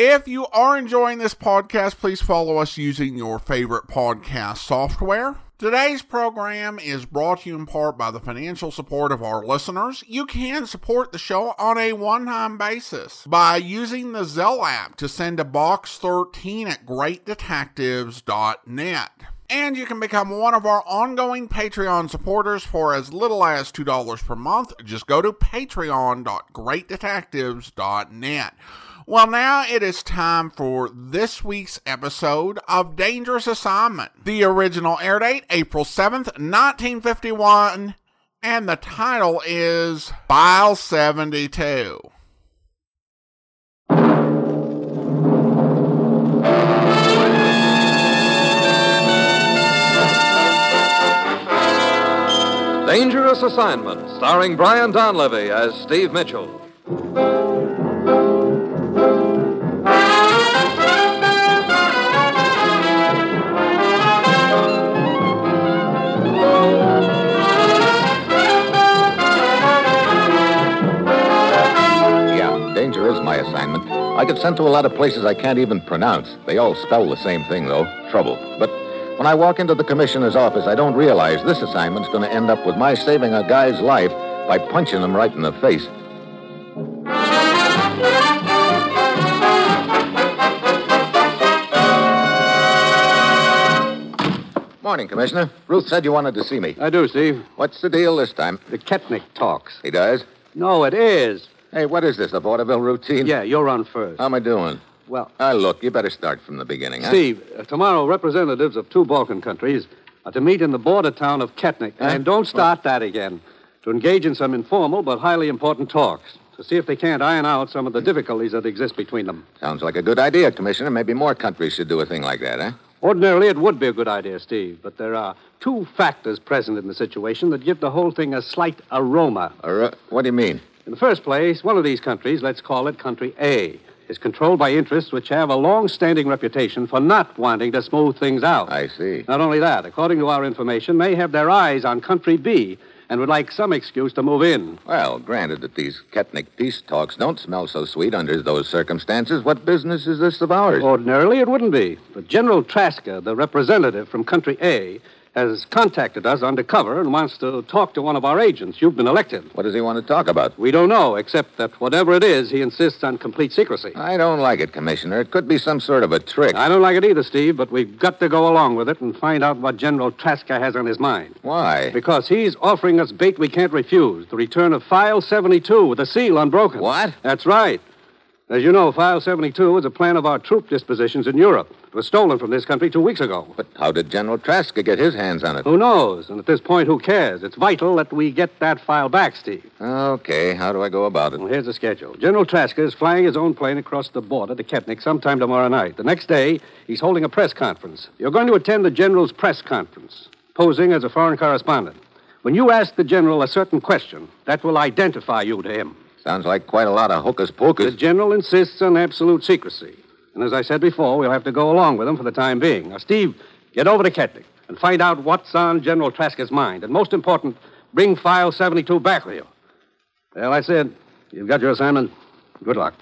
If you are enjoying this podcast, please follow us using your favorite podcast software. Today's program is brought to you in part by the financial support of our listeners. You can support the show on a one time basis by using the Zelle app to send a box 13 at greatdetectives.net. And you can become one of our ongoing Patreon supporters for as little as $2 per month. Just go to patreon.greatdetectives.net. Well, now it is time for this week's episode of Dangerous Assignment. The original air date, April 7th, 1951, and the title is File 72. Dangerous Assignment, starring Brian Donlevy as Steve Mitchell. I get sent to a lot of places I can't even pronounce. They all spell the same thing, though trouble. But when I walk into the commissioner's office, I don't realize this assignment's going to end up with my saving a guy's life by punching him right in the face. Morning, Commissioner. Ruth said you wanted to see me. I do, Steve. What's the deal this time? The Ketnik talks. He does? No, it is. Hey, what is this, the vaudeville routine? Yeah, you're on first. How am I doing? well, Ah, look, you better start from the beginning, huh? Steve, uh, tomorrow representatives of two Balkan countries are to meet in the border town of Ketnik. Huh? And don't start that again. To engage in some informal but highly important talks. To see if they can't iron out some of the difficulties that exist between them. Sounds like a good idea, Commissioner. Maybe more countries should do a thing like that, huh? Ordinarily, it would be a good idea, Steve, but there are two factors present in the situation that give the whole thing a slight aroma. Uh, what do you mean? In the first place, one of these countries, let's call it Country A, is controlled by interests which have a long standing reputation for not wanting to smooth things out. I see. Not only that, according to our information, they have their eyes on Country B and would like some excuse to move in. Well, granted that these Ketnik peace talks don't smell so sweet under those circumstances, what business is this of ours? Ordinarily, it wouldn't be. But General Traska, the representative from Country A, has contacted us undercover and wants to talk to one of our agents. You've been elected. What does he want to talk about? We don't know, except that whatever it is, he insists on complete secrecy. I don't like it, Commissioner. It could be some sort of a trick. I don't like it either, Steve, but we've got to go along with it and find out what General Traska has on his mind. Why? Because he's offering us bait we can't refuse the return of File 72 with the seal unbroken. What? That's right. As you know, File 72 is a plan of our troop dispositions in Europe. It was stolen from this country two weeks ago. But how did General Traska get his hands on it? Who knows? And at this point, who cares? It's vital that we get that file back, Steve. Okay, how do I go about it? Well, here's the schedule. General Traska is flying his own plane across the border to Ketnik sometime tomorrow night. The next day, he's holding a press conference. You're going to attend the General's press conference, posing as a foreign correspondent. When you ask the General a certain question, that will identify you to him. Sounds like quite a lot of hocus pocus. The. General insists on absolute secrecy. And as I said before, we'll have to go along with him for the time being. Now, Steve, get over to Ketnik and find out what's on General Traska's mind. And most important, bring File 72 back with you. Well, that's it. You've got your assignment. Good luck.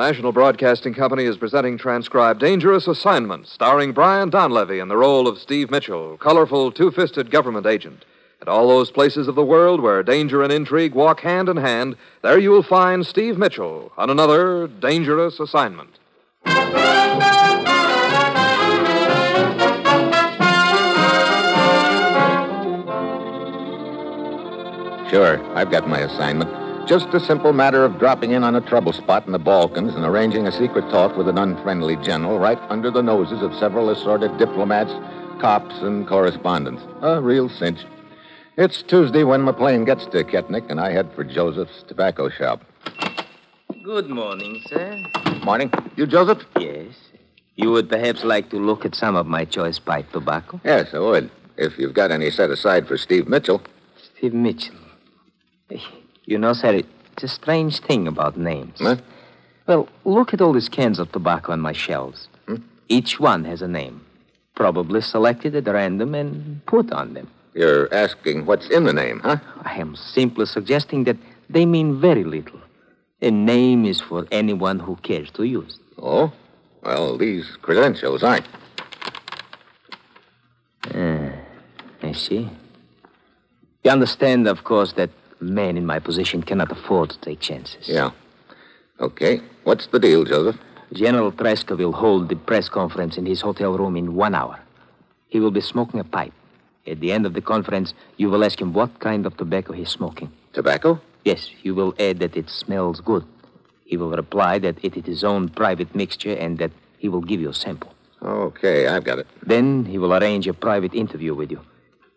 National Broadcasting Company is presenting transcribed Dangerous Assignment, starring Brian Donlevy in the role of Steve Mitchell, colorful two fisted government agent. At all those places of the world where danger and intrigue walk hand in hand, there you will find Steve Mitchell on another Dangerous Assignment. Sure, I've got my assignment. Just a simple matter of dropping in on a trouble spot in the Balkans and arranging a secret talk with an unfriendly general right under the noses of several assorted diplomats cops and correspondents. A real cinch. It's Tuesday when my plane gets to Ketnik, and I head for Joseph's tobacco shop. Good morning, sir. Morning. You, Joseph? Yes. You would perhaps like to look at some of my choice pipe tobacco? Yes, I would. If you've got any set aside for Steve Mitchell. Steve Mitchell. You know, sir, it's a strange thing about names. Huh? Well, look at all these cans of tobacco on my shelves. Hmm? Each one has a name. Probably selected at random and put on them. You're asking what's in the name, huh? I am simply suggesting that they mean very little. A name is for anyone who cares to use. Oh? Well, these credentials aren't. Ah, I see. You understand, of course, that man in my position cannot afford to take chances. Yeah. Okay. What's the deal, Joseph? General Traska will hold the press conference in his hotel room in one hour. He will be smoking a pipe. At the end of the conference, you will ask him what kind of tobacco he's smoking. Tobacco? Yes, you will add that it smells good. He will reply that it is his own private mixture and that he will give you a sample. Okay, I've got it. Then he will arrange a private interview with you.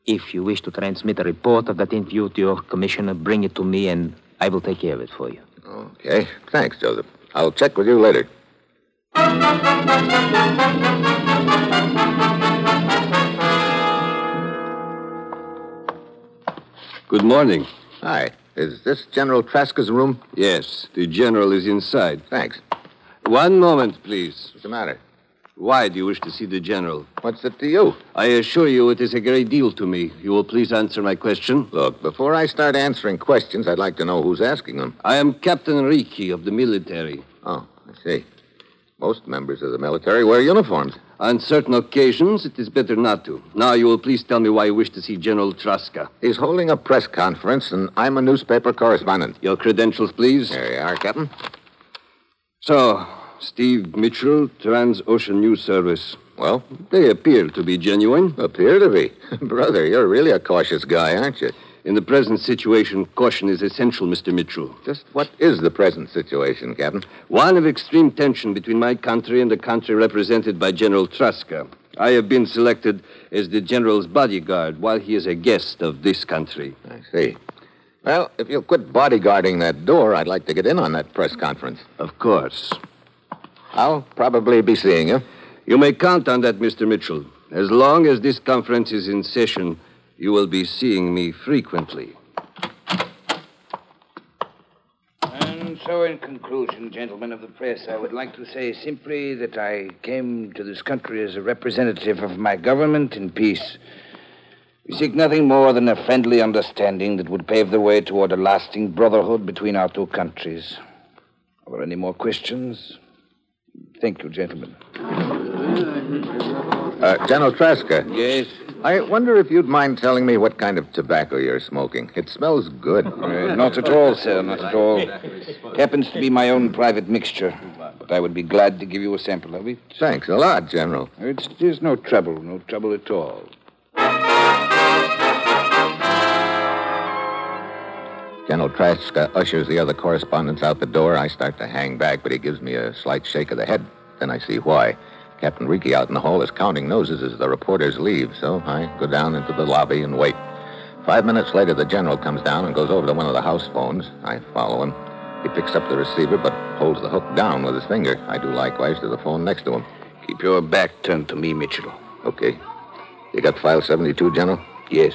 If you wish to transmit a report of that interview to your commissioner, bring it to me and I will take care of it for you. Okay. Thanks, Joseph. I'll check with you later. Good morning. Hi. Is this General Traska's room? Yes, the general is inside. Thanks. One moment, please. What's the matter? Why do you wish to see the general? What's it to you? I assure you it is a great deal to me. You will please answer my question? Look, before I start answering questions, I'd like to know who's asking them. I am Captain Ricci of the military. Oh, I see. Most members of the military wear uniforms. On certain occasions, it is better not to. Now, you will please tell me why you wish to see General Traska. He's holding a press conference, and I'm a newspaper correspondent. Your credentials, please. There you are, Captain. So, Steve Mitchell, Trans-Ocean News Service. Well, They appear to be genuine. appear to be. Brother, you're really a cautious guy, aren't you? In the present situation, caution is essential, Mr. Mitchell. Just what is the present situation, Captain? One of extreme tension between my country and the country represented by General Traska. I have been selected as the general's bodyguard while he is a guest of this country. I see. Well, if you'll quit bodyguarding that door, I'd like to get in on that press conference. Of course. I'll probably be seeing you. You may count on that, Mr. Mitchell. As long as this conference is in session, you will be seeing me frequently. And so, in conclusion, gentlemen of the press, I would like to say simply that I came to this country as a representative of my government in peace. We seek nothing more than a friendly understanding that would pave the way toward a lasting brotherhood between our two countries. Are there any more questions? Thank you, gentlemen. Uh, General Traska, Yes? I wonder if you'd mind telling me what kind of tobacco you're smoking. It smells good. Uh, not at all, sir, not at all. It Happens to be my own private mixture, but I would be glad to give you a sample of it. Thanks a lot, General. It's, there's no trouble, no trouble at all. General Traska uh, ushers the other correspondents out the door. I start to hang back, but he gives me a slight shake of the head. Then I see why. Captain Ricci out in the hall is counting noses as the reporters leave, so I go down into the lobby and wait. Five minutes later, the general comes down and goes over to one of the house phones. I follow him. He picks up the receiver, but holds the hook down with his finger. I do likewise to the phone next to him. Keep your back turned to me, Mitchell. Okay. You got file 72, General? Yes.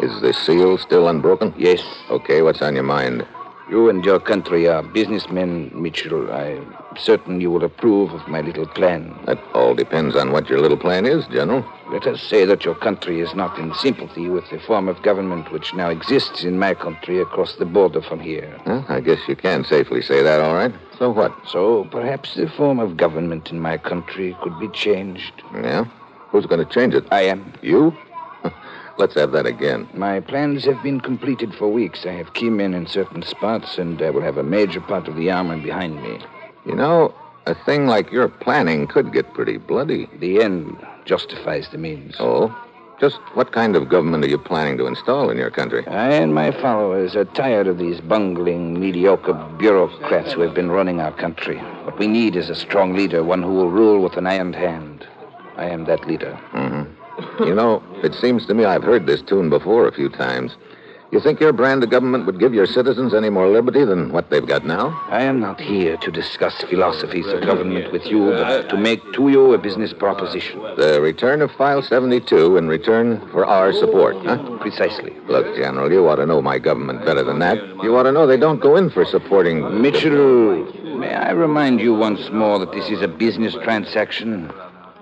Is the seal still unbroken? Yes. Okay, what's on your mind? You and your country are businessmen, Mitchell. I'm certain you will approve of my little plan. That all depends on what your little plan is, General. Let us say that your country is not in sympathy with the form of government which now exists in my country across the border from here. Well, I guess you can safely say that, all right. So what? So perhaps the form of government in my country could be changed. Yeah? Who's going to change it? I am. You? Let's have that again. My plans have been completed for weeks. I have key men in certain spots, and I will have a major part of the army behind me. You know, a thing like your planning could get pretty bloody. The end justifies the means. Oh? Just what kind of government are you planning to install in your country? I and my followers are tired of these bungling, mediocre bureaucrats who have been running our country. What we need is a strong leader, one who will rule with an iron hand. I am that leader. Mm-hmm. You know, it seems to me I've heard this tune before a few times. You think your brand of government would give your citizens any more liberty than what they've got now? I am not here to discuss philosophies of government with you, but to make to you a business proposition. The return of File 72 in return for our support, huh? Precisely. Look, General, you ought to know my government better than that. You ought to know they don't go in for supporting. Mitchell, may I remind you once more that this is a business transaction?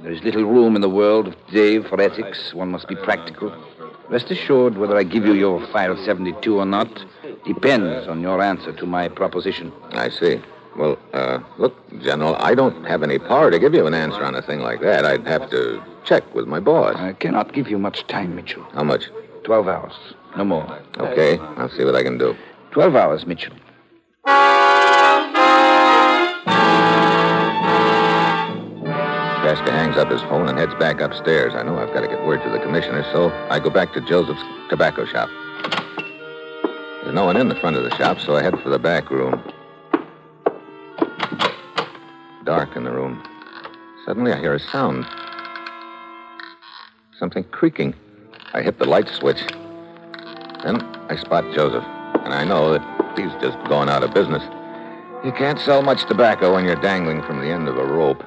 There is little room in the world of today for ethics. One must be practical. Rest assured, whether I give you your File 72 or not depends on your answer to my proposition. I see. Well, uh, look, General, I don't have any power to give you an answer on a thing like that. I'd have to check with my boss. I cannot give you much time, Mitchell. How much? Twelve hours. No more. Okay, I'll see what I can do. Twelve hours, Mitchell. Traska hangs up his phone and heads back upstairs. I know I've got to get word to the commissioner, so I go back to Joseph's tobacco shop. There's no one in the front of the shop, so I head for the back room. Dark in the room. Suddenly I hear a sound. Something creaking. I hit the light switch. Then I spot Joseph, and I know that he's just gone out of business. You can't sell much tobacco when you're dangling from the end of a rope.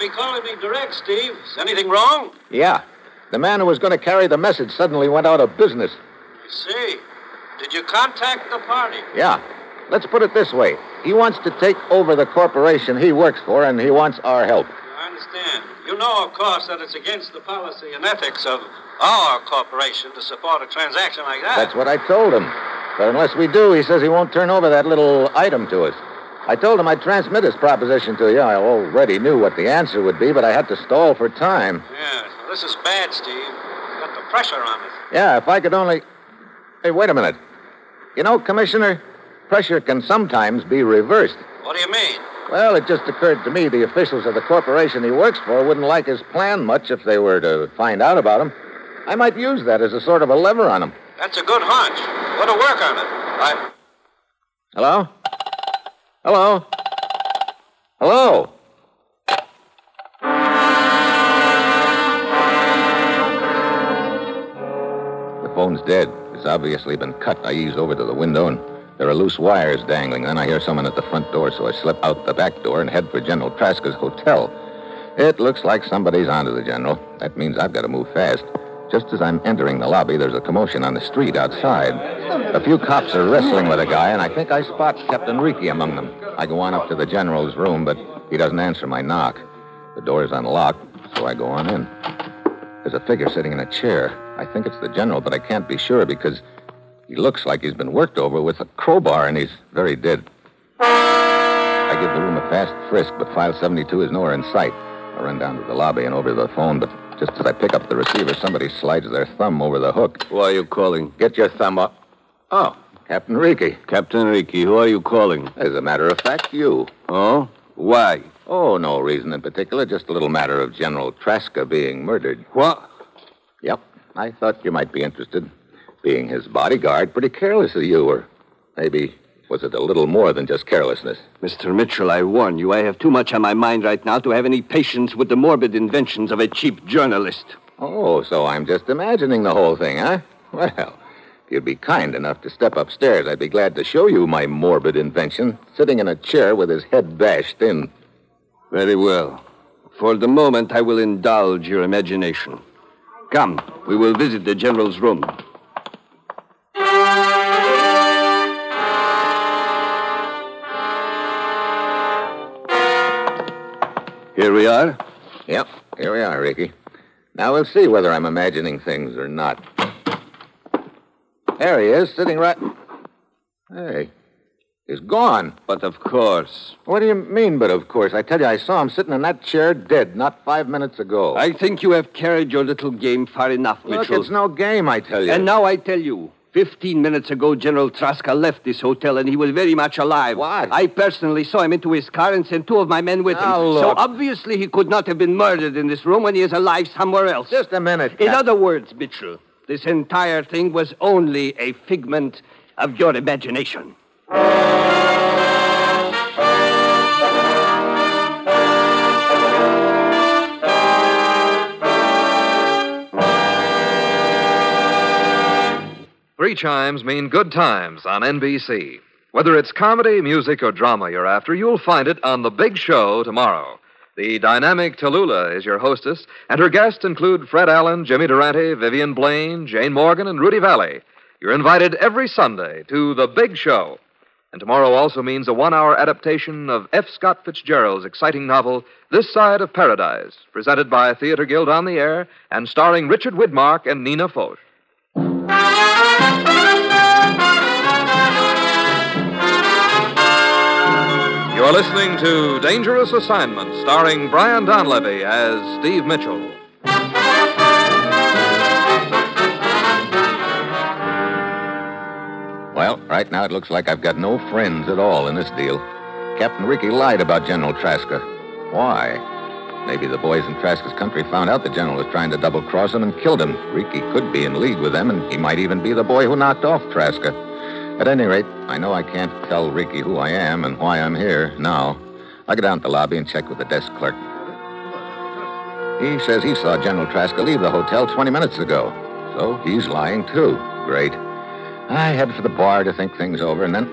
Be calling me direct, Steve. Is anything wrong? Yeah. The man who was going to carry the message suddenly went out of business. I see. Did you contact the party? Yeah. Let's put it this way. He wants to take over the corporation he works for, and he wants our help. I understand. You know, of course, that it's against the policy and ethics of our corporation to support a transaction like that. That's what I told him. But unless we do, he says he won't turn over that little item to us. I told him I'd transmit his proposition to you. I already knew what the answer would be, but I had to stall for time. Yeah, this is bad, Steve. You got the pressure on us. Yeah, if I could only. Hey, wait a minute. You know, Commissioner, pressure can sometimes be reversed. What do you mean? Well, it just occurred to me the officials of the corporation he works for wouldn't like his plan much if they were to find out about him. I might use that as a sort of a lever on him. That's a good hunch. We're to work on it. I... Hello? Hello? Hello? The phone's dead. It's obviously been cut. I ease over to the window, and there are loose wires dangling. Then I hear someone at the front door, so I slip out the back door and head for General Traska's hotel. It looks like somebody's onto the General. That means I've got to move fast. Just as I'm entering the lobby, there's a commotion on the street outside. A few cops are wrestling with a guy, and I think I spot Captain Riki among them. I go on up to the general's room, but he doesn't answer my knock. The door is unlocked, so I go on in. There's a figure sitting in a chair. I think it's the general, but I can't be sure because he looks like he's been worked over with a crowbar, and he's very dead. I give the room a fast frisk, but file 72 is nowhere in sight. I run down to the lobby and over to the phone, but just as I pick up the receiver, somebody slides their thumb over the hook. Who are you calling? Get your thumb up. Oh, Captain Riki. Captain Riki, who are you calling? As a matter of fact, you. Oh? Why? Oh, no reason in particular, just a little matter of General Traska being murdered. What? Yep. I thought you might be interested. Being his bodyguard, pretty careless of you, or maybe was it a little more than just carelessness? Mr. Mitchell, I warn you, I have too much on my mind right now to have any patience with the morbid inventions of a cheap journalist. Oh, so I'm just imagining the whole thing, huh? Well, if you'd be kind enough to step upstairs, I'd be glad to show you my morbid invention, sitting in a chair with his head bashed in. Very well. For the moment, I will indulge your imagination. Come, we will visit the general's room. Here we are. Yep, here we are, Ricky. Now we'll see whether I'm imagining things or not. There he is, sitting right. Hey, he's gone. But of course. What do you mean, but of course? I tell you, I saw him sitting in that chair dead not five minutes ago. I think you have carried your little game far enough, Mitchell. Look, it's no game, I tell you. And now I tell you, 15 minutes ago, General Traska left this hotel and he was very much alive. What? I personally saw him into his car and sent two of my men with Now, him. So obviously he could not have been murdered in this room when he is alive somewhere else. Just a minute. In Cap- other words, Mitchell, this entire thing was only a figment of your imagination. Three chimes mean good times on NBC. Whether it's comedy, music, or drama you're after, you'll find it on The Big Show tomorrow. The dynamic Tallulah is your hostess, and her guests include Fred Allen, Jimmy Durante, Vivian Blaine, Jane Morgan, and Rudy Vallee. You're invited every Sunday to The Big Show. And tomorrow also means a one hour adaptation of F. Scott Fitzgerald's exciting novel, This Side of Paradise, presented by Theater Guild on the Air and starring Richard Widmark and Nina Foch. You're listening to Dangerous Assignment, starring Brian Donlevy as Steve Mitchell. Well, right now it looks like I've got no friends at all in this deal. Captain Ricky lied about General Traska. Why? Maybe the boys in Traska's country found out the general was trying to double cross him and killed him. Ricky could be in league with them, and he might even be the boy who knocked off Traska. At any rate, I know I can't tell Ricky who I am and why I'm here now. I'll go down to the lobby and check with the desk clerk. He says he saw General Traska leave the hotel 20 minutes ago. So he's lying, too. Great. I head for the bar to think things over, and then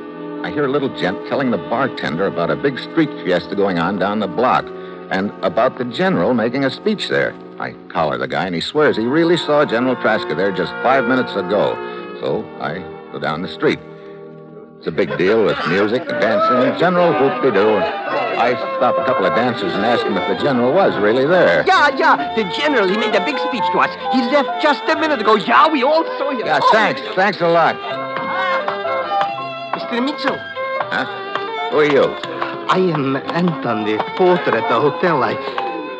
I hear a little gent telling the bartender about a big street fiesta going on down the block and about the general making a speech there. I collar the guy, and he swears he really saw General Traska there just five minutes ago. So I go down the street. It's a big deal with music and dancing, general whoop-de-doo. I stopped a couple of dancers and asked them if the general was really there. Yeah, yeah. The general, he made a big speech to us. He left just a minute ago. Yeah, we all saw him. Yeah, thanks. Thanks a lot. Mr. Mitchell, Huh? Who are you? I am Anton, the porter at the hotel. I,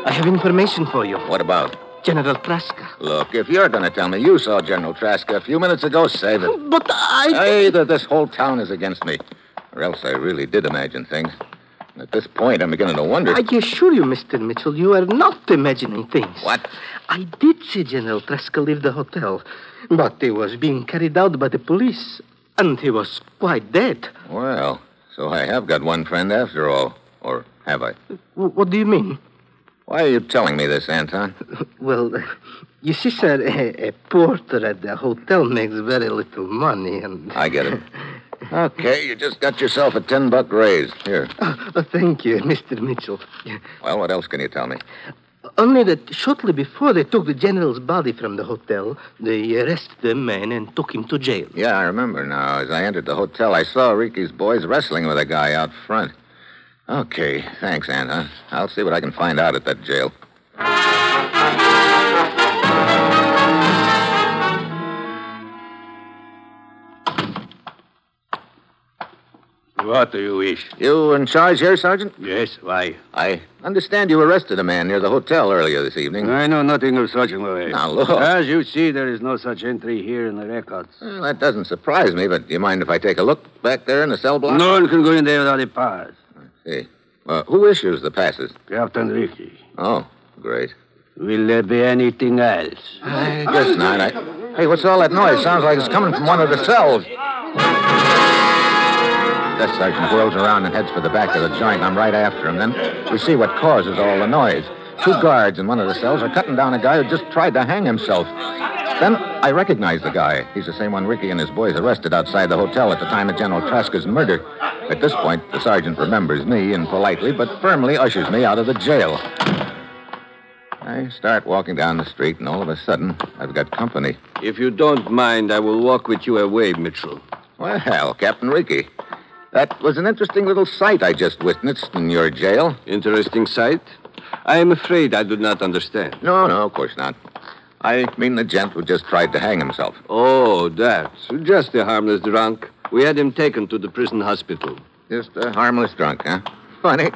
I have information for you. What about? General Traska. Look, if you're going to tell me you saw General Traska a few minutes ago, save it. But I... Either this whole town is against me, or else I really did imagine things. And At this point, I'm beginning to wonder. I assure you, Mr. Mitchell, you are not imagining things. What? I did see General Traska leave the hotel, but he was being carried out by the police, and he was quite dead. Well, so I have got one friend after all. Or have I? W- what do you mean? Why are you telling me this, Anton? Well, you see, sir, a, a porter at the hotel makes very little money, and... I get it. Okay, you just got yourself a ten buck raise. Here. Oh, thank you, Mr. Mitchell. Well, what else can you tell me? Only that shortly before they took the general's body from the hotel, they arrested the man and took him to jail. Yeah, I remember now. As I entered the hotel, I saw Ricky's boys wrestling with a guy out front. Okay, thanks, Anna. I'll see what I can find out at that jail. What do you wish? You in charge here, Sergeant? Yes, why? I understand you arrested a man near the hotel earlier this evening. I know nothing of such, Maurice. Now, look. As you see, there is no such entry here in the records. Well, that doesn't surprise me, but do you mind if I take a look back there in the cell block? No one can go in there without a pass. See. Uh, who issues the passes? Captain Ricky. Oh, great. Will there be anything else? I guess not. I... Hey, what's all that noise? Sounds like it's coming from one of the cells. Desk sergeant whirls around and heads for the back of the joint. I'm right after him. Then we see what causes all the noise. Two guards in one of the cells are cutting down a guy who just tried to hang himself. Then I recognize the guy. He's the same one Ricky and his boys arrested outside the hotel at the time of General Traska's murder. At this point, the sergeant remembers me and politely but firmly ushers me out of the jail. I start walking down the street, and all of a sudden, I've got company. If you don't mind, I will walk with you away, Mitchell. Well, Captain Ricky, that was an interesting little sight I just witnessed in your jail. Interesting sight. I am afraid I do not understand. No, no, of course not. I mean the gent who just tried to hang himself. Oh, that. Just a harmless drunk. We had him taken to the prison hospital. Just a harmless drunk, huh? Funny.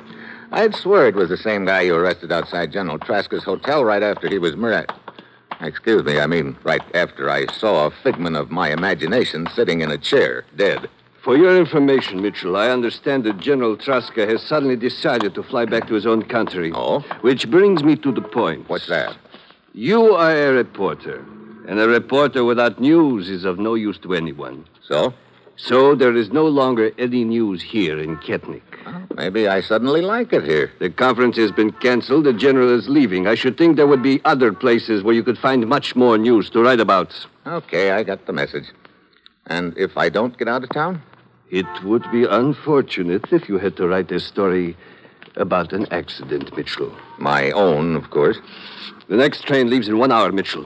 I'd swear it was the same guy you arrested outside General Traska's hotel right after he was murdered. Excuse me, I mean, right after I saw a figment of my imagination sitting in a chair, dead. For your information, Mitchell, I understand that General Traska has suddenly decided to fly back to his own country. Oh? Which brings me to the point. What's that? You are a reporter, and a reporter without news is of no use to anyone. So? So there is no longer any news here in Ketnik. Maybe I suddenly like it here. The conference has been canceled. The general is leaving. I should think there would be other places where you could find much more news to write about. Okay, I got the message. And if I don't get out of town? It would be unfortunate if you had to write a story about an accident, Mitchell. My own, of course. The next train leaves in one hour, Mitchell.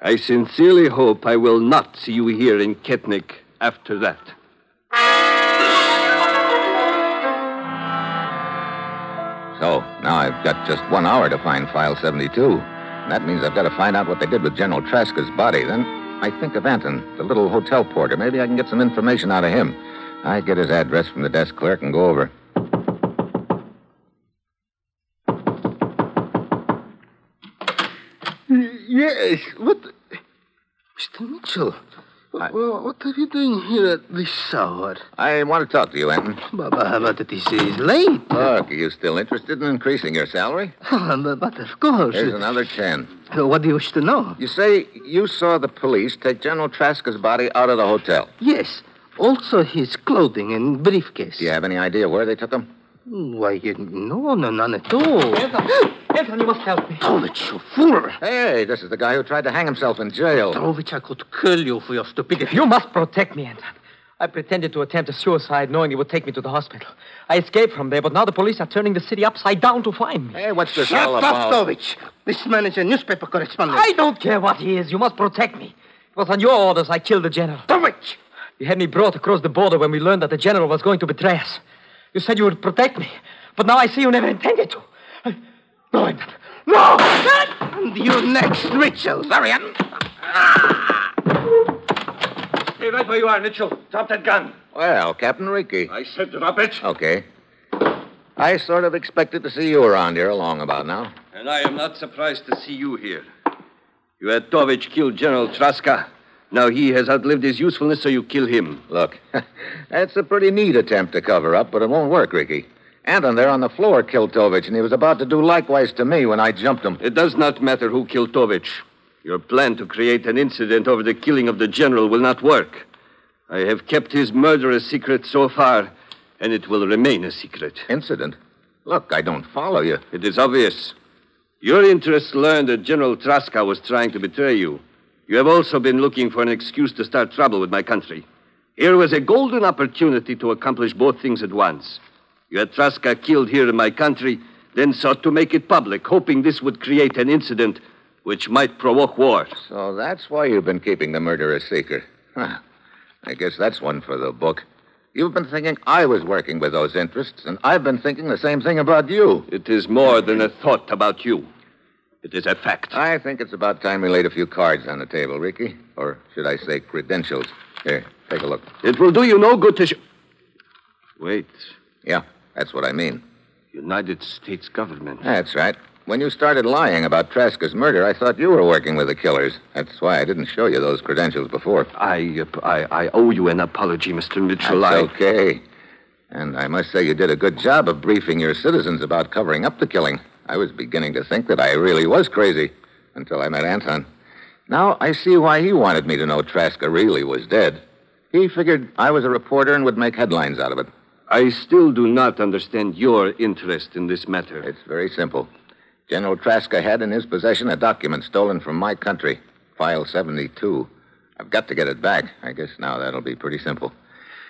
I sincerely hope I will not see you here in Ketnik after that. So now I've got just one hour to find File 72. That means I've got to find out what they did with General Traska's body. Then I think of Anton, the little hotel porter. Maybe I can get some information out of him. I get his address from the desk clerk and go over. Yes, what? Mr. Mitchell, well, what are you doing here at this hour? I want to talk to you, Anton. But, but, but this is late. Look, are you still interested in increasing your salary? but, but of course. Here's another ten. Uh, What do you wish to know? You say you saw the police take General Traska's body out of the hotel. Yes, also his clothing and briefcase. Do you have any idea where they took him? Why, you- no, no, none at all. Anton, Anton, you must help me. Trovich, you fool. Hey, this is the guy who tried to hang himself in jail. Oh, Trovich, I could kill you for your stupidity. You must protect me, Anton. I pretended to attempt a suicide knowing it would take me to the hospital. I escaped from there, but now the police are turning the city upside down to find me. Hey, what's this Shut all up, about? Trovich. This man is a newspaper correspondent. I don't care what he is. You must protect me. It was on your orders I killed the general. Trovich! You had me brought across the border when we learned that the general was going to betray us. You said you would protect me, but now I see you never intended to. I- No, Anton. No! And you next, Mitchell. Marion! Stay right where you are, Mitchell. Drop that gun. Well, Captain Ricky. I said drop it. Okay. I sort of expected to see you around here along about now. And I am not surprised to see you here. You had Tovich kill General Traska. Now he has outlived his usefulness, so you kill him. Look, that's a pretty neat attempt to cover up, but it won't work, Ricky. Anton there on the floor killed Tovich, and he was about to do likewise to me when I jumped him. It does not matter who killed Tovich. Your plan to create an incident over the killing of the general will not work. I have kept his murder a secret so far, and it will remain a secret. Incident? Look, I don't follow you. It is obvious. Your interests learned that General Traska was trying to betray you. You have also been looking for an excuse to start trouble with my country. Here was a golden opportunity to accomplish both things at once. You had Traska killed here in my country, then sought to make it public, hoping this would create an incident which might provoke war. So that's why you've been keeping the murderer a secret. Huh. I guess that's one for the book. You've been thinking I was working with those interests, and I've been thinking the same thing about you. It is more than a thought about you. It is a fact. I think it's about time we laid a few cards on the table, Ricky. Or should I say credentials? Here, take a look. It will do you no good to. Sh- Wait. Yeah, that's what I mean. United States government. That's right. When you started lying about Traska's murder, I thought you were working with the killers. That's why I didn't show you those credentials before. I, uh, I, I owe you an apology, Mr. Mitchell. That's I... okay. And I must say you did a good job of briefing your citizens about covering up the killing. I was beginning to think that I really was crazy until I met Anton. Now I see why he wanted me to know Traska really was dead. He figured I was a reporter and would make headlines out of it. I still do not understand your interest in this matter. It's very simple. General Traska had in his possession a document stolen from my country, File 72. I've got to get it back. I guess now that'll be pretty simple.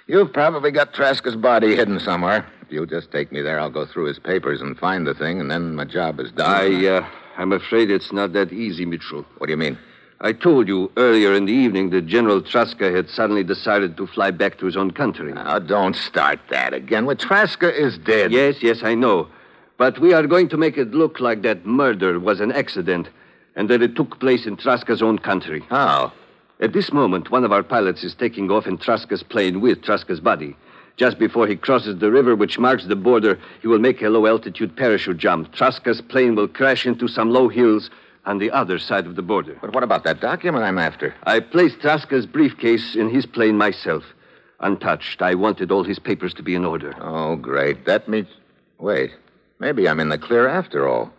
You've probably got Traska's body hidden somewhere. You'll just take me there, I'll go through his papers and find the thing, and then my job is done. I, uh, I'm afraid it's not that easy, Mitchell. What do you mean? I told you earlier in the evening that General Traska had suddenly decided to fly back to his own country. Now, don't start that again. Well, Traska is dead. Yes, yes, I know. But we are going to make it look like that murder was an accident and that it took place in Traska's own country. How? At this moment, one of our pilots is taking off in Traska's plane with Traska's body. Just before he crosses the river which marks the border, he will make a low altitude parachute jump. Traska's plane will crash into some low hills on the other side of the border. But what about that document I'm after? I placed Traska's briefcase in his plane myself, untouched. I wanted all his papers to be in order. Oh, great. That means. Wait. Maybe I'm in the clear after all.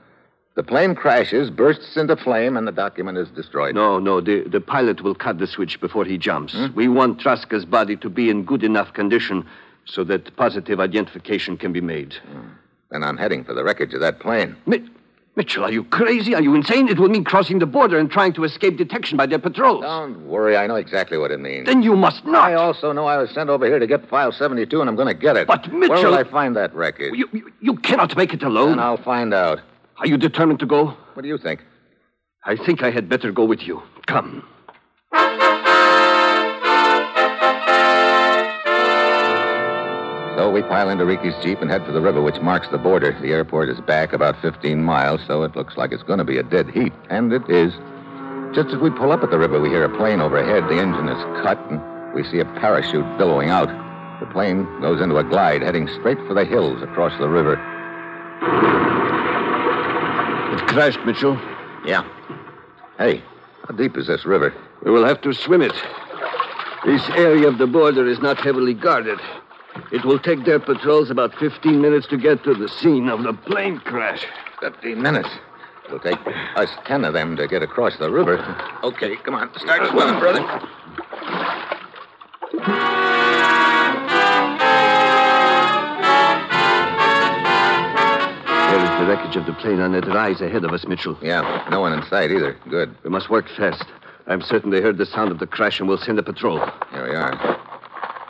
The plane crashes, bursts into flame, and the document is destroyed. No, no, the, the pilot will cut the switch before he jumps. Hmm? We want Traska's body to be in good enough condition so that positive identification can be made. Then I'm heading for the wreckage of that plane. Mi- Mitchell, are you crazy? Are you insane? It will mean crossing the border and trying to escape detection by their patrols. Don't worry, I know exactly what it means. Then you must not. I also know I was sent over here to get file 72, and I'm going to get it. But, Mitchell- Where will I find that record? You, you, you cannot make it alone. And I'll find out. Are you determined to go? What do you think? I think I had better go with you. Come. So we pile into Ricky's Jeep and head for the river, which marks the border. The airport is back about 15 miles, so it looks like it's going to be a dead heat. And it is. Just as we pull up at the river, we hear a plane overhead. The engine is cut, and we see a parachute billowing out. The plane goes into a glide, heading straight for the hills across the river. It crashed, Mitchell. Yeah. Hey, how deep is this river? We will have to swim it. This area of the border is not heavily guarded. It will take their patrols about 15 minutes to get to the scene of the plane crash. 15 minutes. It'll take us 10 of them to get across the river. Okay, come on. Start swimming, brother. There is the wreckage of the plane on that rise ahead of us, Mitchell. Yeah, no one in sight either. Good. We must work fast. I'm certain they heard the sound of the crash and will send a patrol. Here we are.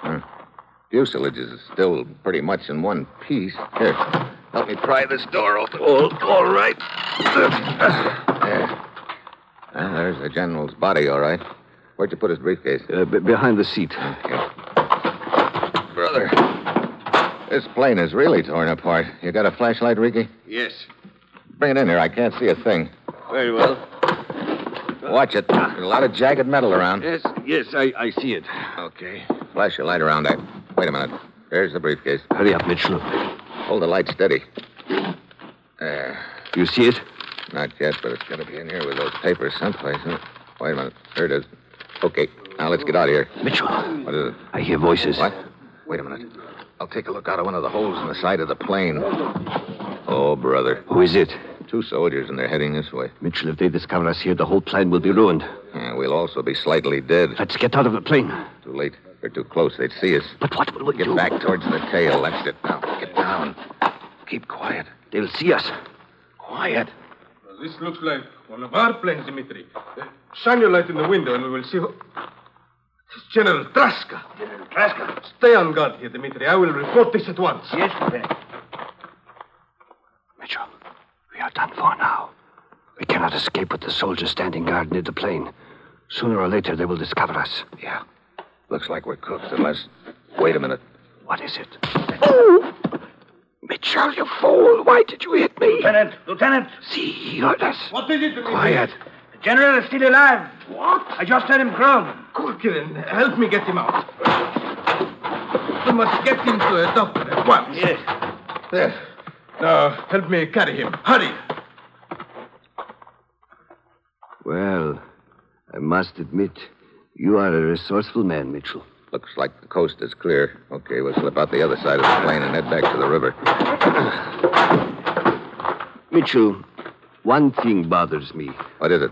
Hmm. Fuselage is still pretty much in one piece. Here, help me pry this door open. All, all right. There. Ah, there's the general's body, all right. Where'd you put his briefcase? Uh, b- behind the seat. Okay. Brother, this plane is really torn apart. You got a flashlight, Ricky? Yes. Bring it in here. I can't see a thing. Very well. Watch it. There's a lot of jagged metal around. Yes, yes, I, I see it. Okay. Flash your light around there. Wait a minute. There's the briefcase. Hurry up, Mitchell. Hold the light steady. There. You see it? Not yet, but it's got to be in here with those papers someplace. Huh? Wait a minute. There it is. Okay. Now let's get out of here. Mitchell, What is it? I hear voices. What? Wait a minute. I'll take a look out of one of the holes in the side of the plane. Oh, brother. Who is it? Two soldiers, and they're heading this way. Mitchell, if they discover us here, the whole plan will be ruined. Yeah, we'll also be slightly dead. Let's get out of the plane. Too late. They're too close. They'd see us. But what will we Get do? back towards the tail. That's it. Now, get down. Keep quiet. They'll see us. Quiet. This looks like one of our planes, Dimitri. Uh, shine your light in the window and we will see who. It's General Traska. General Traska? Stay on guard here, Dimitri. I will report this at once. Yes, Lieutenant. Mitchell, we are done for now. We cannot escape with the soldiers standing guard near the plane. Sooner or later, they will discover us. Yeah. Looks like we're cooked unless. Wait a minute. What is it? Oh! Mitchell, you fool! Why did you hit me? Lieutenant, Lieutenant, See, he heard us. What is it, Dimitri? Quiet. the general is still alive. What? I just heard him groan. Corcoran, help me get him out. We must get him to a doctor at once. Yes. There. Now, help me carry him. Hurry. Well, I must admit, you are a resourceful man, Mitchell. Looks like the coast is clear. Okay, we'll slip out the other side of the plane and head back to the river. Mitchell, one thing bothers me. What is it?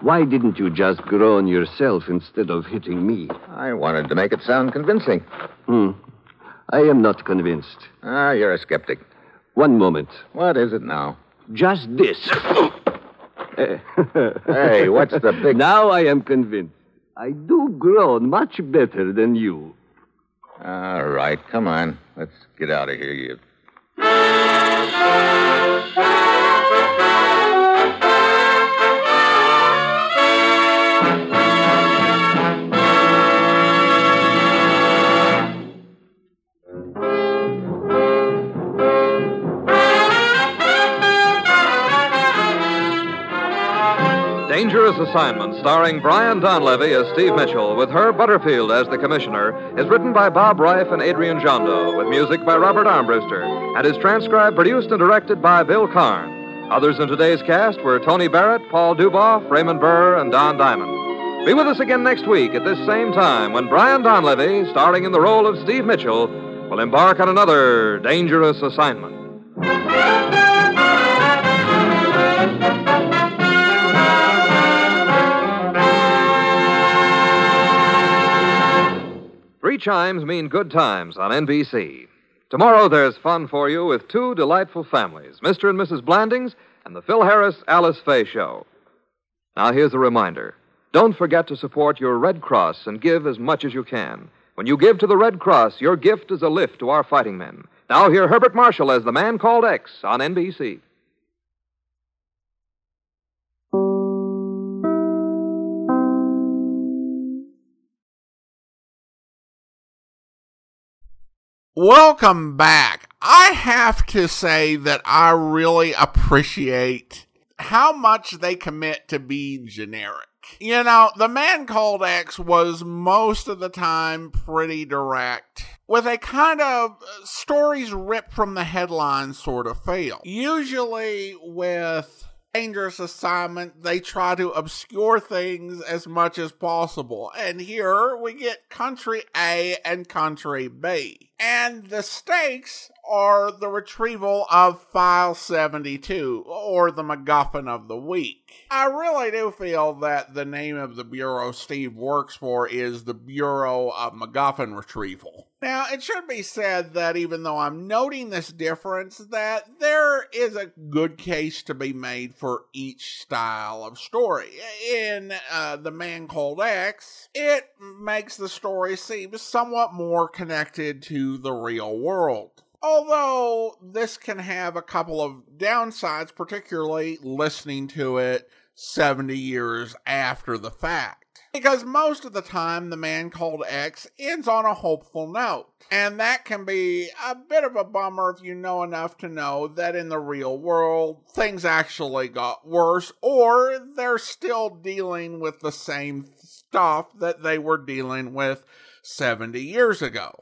Why didn't you just groan yourself instead of hitting me? I wanted to make it sound convincing. Hmm. I am not convinced. Ah, you're a skeptic. One moment. What is it now? Just this. Hey, what's the big. Now I am convinced. I do groan much better than you. All right, come on. Let's get out of here, you. Dangerous Assignment, starring Brian Donlevy as Steve Mitchell, with Herb Butterfield as the commissioner, is written by Bob Ryf and Adrian Gendot, with music by Robert Armbruster, and is transcribed, produced, and directed by Bill Karn. Others in today's cast were Tony Barrett, Paul Dubov, Raymond Burr, and Don Diamond. Be with us again next week at this same time when Brian Donlevy, starring in the role of Steve Mitchell, will embark on another dangerous assignment. Three chimes mean good times on NBC. Tomorrow there's fun for you with two delightful families, Mr. and Mrs. Blandings and the Phil Harris Alice Faye Show. Now, here's a reminder don't forget to support your Red Cross and give as much as you can. When you give to the Red Cross, your gift is a lift to our fighting men. Now, hear Herbert Marshall as the man called X on NBC. Welcome back. I have to say that I really appreciate how much they commit to being generic. You know, the man called X was most of the time pretty direct, with a kind of stories ripped from the headlines sort of feel. Usually with dangerous assignment, they try to obscure things as much as possible. And here we get country A and country B. And the stakes are the retrieval of File 72, or the MacGuffin of the week. I really do feel that the name of the bureau Steve works for is the Bureau of MacGuffin Retrieval. Now, it should be said that even though I'm noting this difference, that there is a good case to be made for each style of story. In uh, The Man Called X, it makes the story seem somewhat more connected to the real world. Although this can have a couple of downsides, particularly listening to it 70 years after the fact. Because most of the time, the man called X ends on a hopeful note. And that can be a bit of a bummer if you know enough to know that in the real world, things actually got worse, or they're still dealing with the same stuff that they were dealing with 70 years ago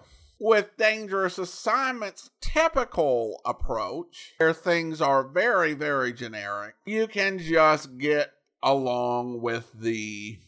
with dangerous assignments typical approach where things are very very generic you can just get along with the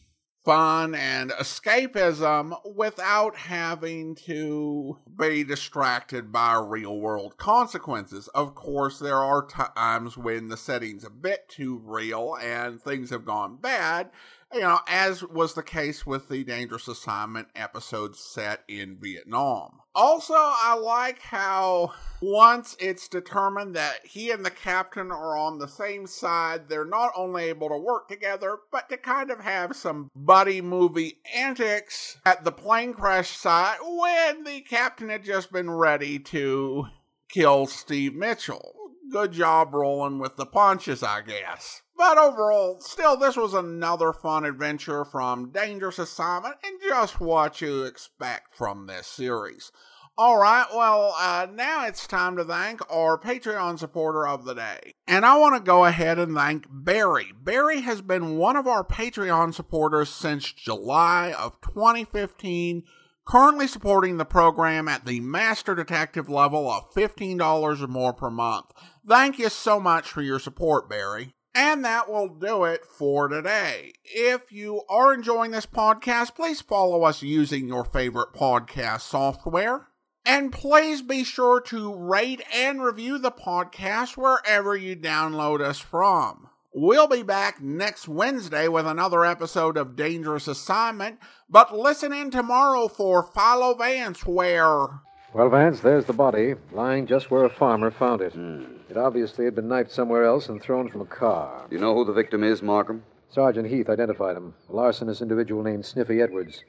fun and escapism without having to be distracted by real world consequences. Of course, there are times when the setting's a bit too real and things have gone bad, you know, as was the case with the Dangerous Assignment episode set in Vietnam. Also, I like how once it's determined that he and the captain are on the same side, they're not only able to work together, but to kind of have some buddy movie antics at the plane crash site when the captain had just been ready to kill Steve Mitchell. Good job rolling with the punches, I guess. But overall, still, this was another fun adventure from Dangerous Assignment and just what you expect from this series. All right, well, uh, now it's time to thank our Patreon supporter of the day. And I want to go ahead and thank Barry. Barry has been one of our Patreon supporters since July of 2015, currently supporting the program at the Master Detective level of $15 or more per month. Thank you so much for your support, Barry. And that will do it for today. If you are enjoying this podcast, please follow us using your favorite podcast software. And please be sure to rate and review the podcast wherever you download us from. We'll be back next Wednesday with another episode of Dangerous Assignment, but listen in tomorrow for Philo Vance, where. Well, Vance, there's the body, lying just where a farmer found it. Hmm. It obviously had been knifed somewhere else and thrown from a car. Do you know who the victim is, Markham? Sergeant Heath identified him. A larcenous individual named Sniffy Edwards.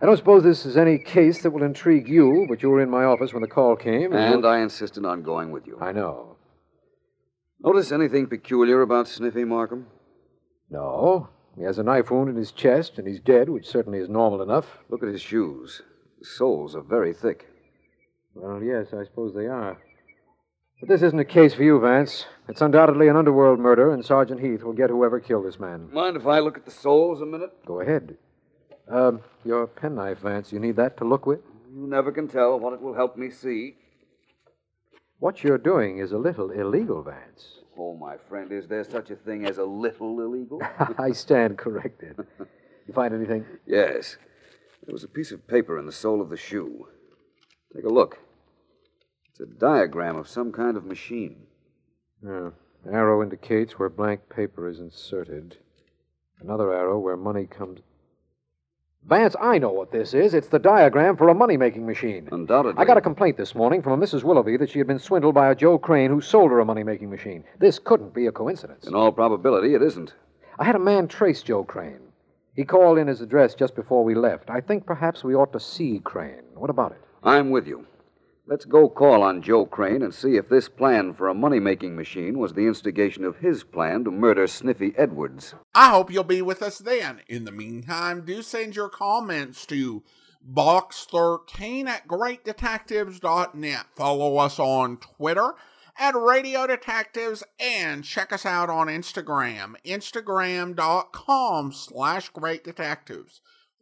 I don't suppose this is any case that will intrigue you, but you were in my office when the call came. And you- I insisted on going with you. I know. Notice anything peculiar about Sniffy, Markham? No. He has a knife wound in his chest, and he's dead, which certainly is normal enough. Look at his shoes. The soles are very thick. Well, yes, I suppose they are. But this isn't a case for you, Vance. It's undoubtedly an underworld murder, and Sergeant Heath will get whoever killed this man. Mind if I look at the soles a minute? Go ahead. Um, your penknife, Vance. You need that to look with? You never can tell what it will help me see. What you're doing is a little illegal, Vance. Oh, my friend, is there such a thing as a little illegal? I stand corrected. You find anything? yes. There was a piece of paper in the sole of the shoe. Take a look. It's a diagram of some kind of machine. Yeah. Arrow indicates where blank paper is inserted. Another arrow where money comes. Vance, I know what this is. It's the diagram for a money making machine. Undoubtedly. I got a complaint this morning from a Mrs. Willoughby that she had been swindled by a Joe Crane who sold her a money making machine. This couldn't be a coincidence. In all probability, it isn't. I had a man trace Joe Crane. He called in his address just before we left. I think perhaps we ought to see Crane. What about it? I'm with you. Let's go call on Joe Crane and see if this plan for a money making machine was the instigation of his plan to murder Sniffy Edwards. I hope you'll be with us then. In the meantime, do send your comments to box13 at greatdetectives.net. Follow us on Twitter at Radio Detectives and check us out on Instagram, instagram.com slash great detectives.